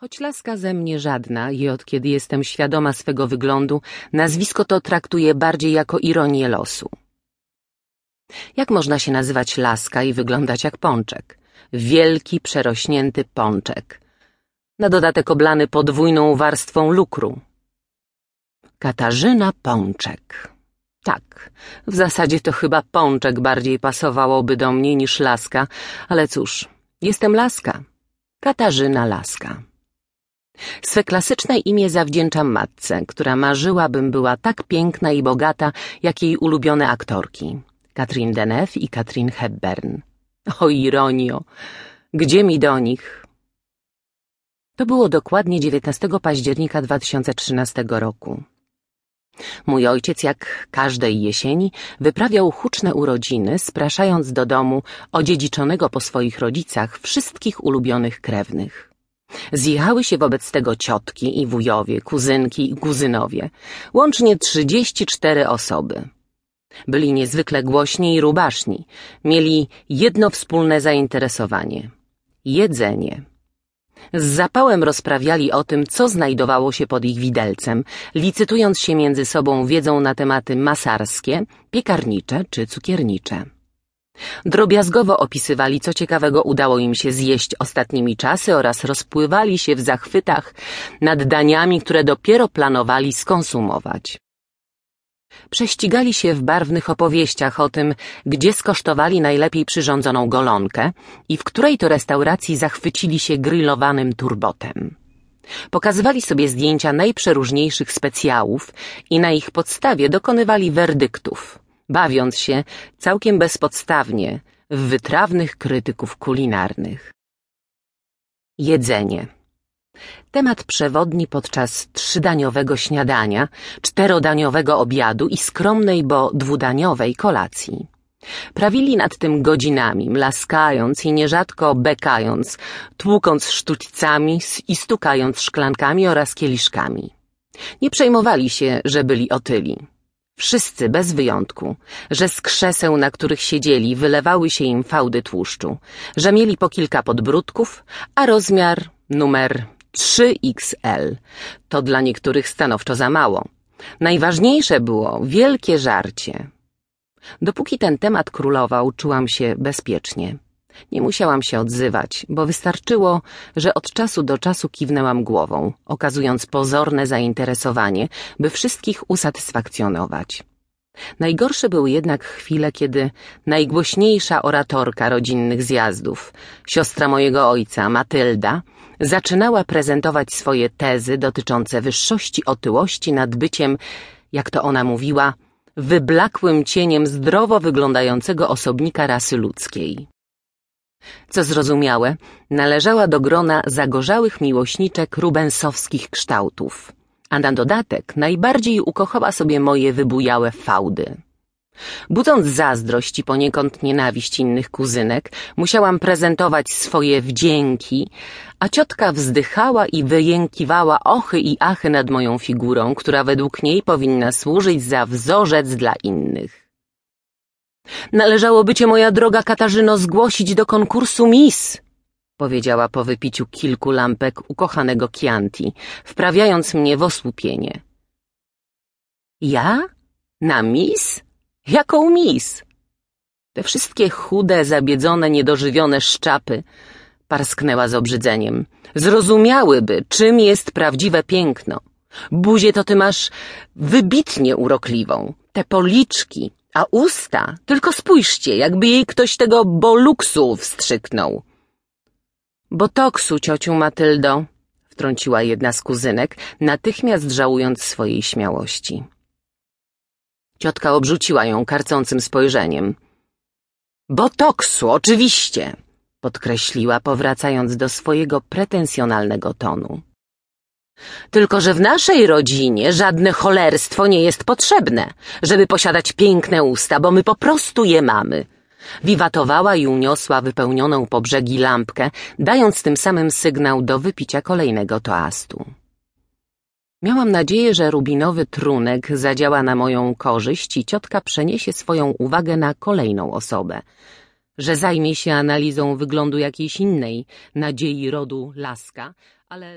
Choć laska ze mnie żadna i od kiedy jestem świadoma swego wyglądu, nazwisko to traktuję bardziej jako ironię losu. Jak można się nazywać laska i wyglądać jak pączek? Wielki, przerośnięty pączek. Na dodatek oblany podwójną warstwą lukru. Katarzyna Pączek. Tak, w zasadzie to chyba pączek bardziej pasowałoby do mnie niż laska, ale cóż, jestem laska. Katarzyna Laska. Swe klasyczne imię zawdzięczam matce, która marzyła, bym była tak piękna i bogata, jak jej ulubione aktorki. Katrin Deneuve i Katrin Hepburn. O ironio, gdzie mi do nich? To było dokładnie 19 października 2013 roku. Mój ojciec, jak każdej jesieni, wyprawiał huczne urodziny, spraszając do domu odziedziczonego po swoich rodzicach wszystkich ulubionych krewnych. Zjechały się wobec tego ciotki i wujowie, kuzynki i kuzynowie, łącznie trzydzieści cztery osoby. Byli niezwykle głośni i rubaszni, mieli jedno wspólne zainteresowanie – jedzenie. Z zapałem rozprawiali o tym, co znajdowało się pod ich widelcem, licytując się między sobą wiedzą na tematy masarskie, piekarnicze czy cukiernicze. Drobiazgowo opisywali, co ciekawego udało im się zjeść ostatnimi czasy oraz rozpływali się w zachwytach nad daniami, które dopiero planowali skonsumować. Prześcigali się w barwnych opowieściach o tym, gdzie skosztowali najlepiej przyrządzoną golonkę i w której to restauracji zachwycili się grillowanym turbotem. Pokazywali sobie zdjęcia najprzeróżniejszych specjałów i na ich podstawie dokonywali werdyktów, bawiąc się całkiem bezpodstawnie w wytrawnych krytyków kulinarnych. Jedzenie Temat przewodni podczas trzydaniowego śniadania, czterodaniowego obiadu i skromnej, bo dwudaniowej kolacji. Prawili nad tym godzinami, mlaskając i nierzadko bekając, tłukąc sztućcami i stukając szklankami oraz kieliszkami. Nie przejmowali się, że byli otyli. Wszyscy, bez wyjątku, że z krzeseł, na których siedzieli, wylewały się im fałdy tłuszczu, że mieli po kilka podbródków, a rozmiar, numer 3XL. To dla niektórych stanowczo za mało. Najważniejsze było wielkie żarcie. Dopóki ten temat królował, czułam się bezpiecznie. Nie musiałam się odzywać, bo wystarczyło, że od czasu do czasu kiwnęłam głową, okazując pozorne zainteresowanie, by wszystkich usatysfakcjonować. Najgorsze były jednak chwile, kiedy najgłośniejsza oratorka rodzinnych zjazdów, siostra mojego ojca, Matylda, zaczynała prezentować swoje tezy dotyczące wyższości otyłości nad byciem, jak to ona mówiła, wyblakłym cieniem zdrowo wyglądającego osobnika rasy ludzkiej. Co zrozumiałe, należała do grona zagorzałych miłośniczek rubensowskich kształtów, a na dodatek najbardziej ukochała sobie moje wybujałe fałdy. Budząc zazdrość i poniekąd nienawiść innych kuzynek, musiałam prezentować swoje wdzięki, a ciotka wzdychała i wyjękiwała ochy i achy nad moją figurą, która według niej powinna służyć za wzorzec dla innych. Należałoby cię, moja droga Katarzyno, zgłosić do konkursu Miss, powiedziała po wypiciu kilku lampek ukochanego Chianti, wprawiając mnie w osłupienie. Ja? Na Miss? Jaką Miss? Te wszystkie chude, zabiedzone, niedożywione szczapy, parsknęła z obrzydzeniem. Zrozumiałyby, czym jest prawdziwe piękno. Buzię to ty masz wybitnie urokliwą. Te policzki, a usta, tylko spójrzcie, jakby jej ktoś tego boluksu wstrzyknął. Botoksu, ciociu Matyldo, wtrąciła jedna z kuzynek, natychmiast żałując swojej śmiałości. Ciotka obrzuciła ją karcącym spojrzeniem. Botoksu, oczywiście, podkreśliła, powracając do swojego pretensjonalnego tonu. Tylko, że w naszej rodzinie żadne cholerstwo nie jest potrzebne, żeby posiadać piękne usta, bo my po prostu je mamy. Wiwatowała i uniosła wypełnioną po brzegi lampkę, dając tym samym sygnał do wypicia kolejnego toastu. Miałam nadzieję, że rubinowy trunek zadziała na moją korzyść i ciotka przeniesie swoją uwagę na kolejną osobę, że zajmie się analizą wyglądu jakiejś innej nadziei rodu Laska, ale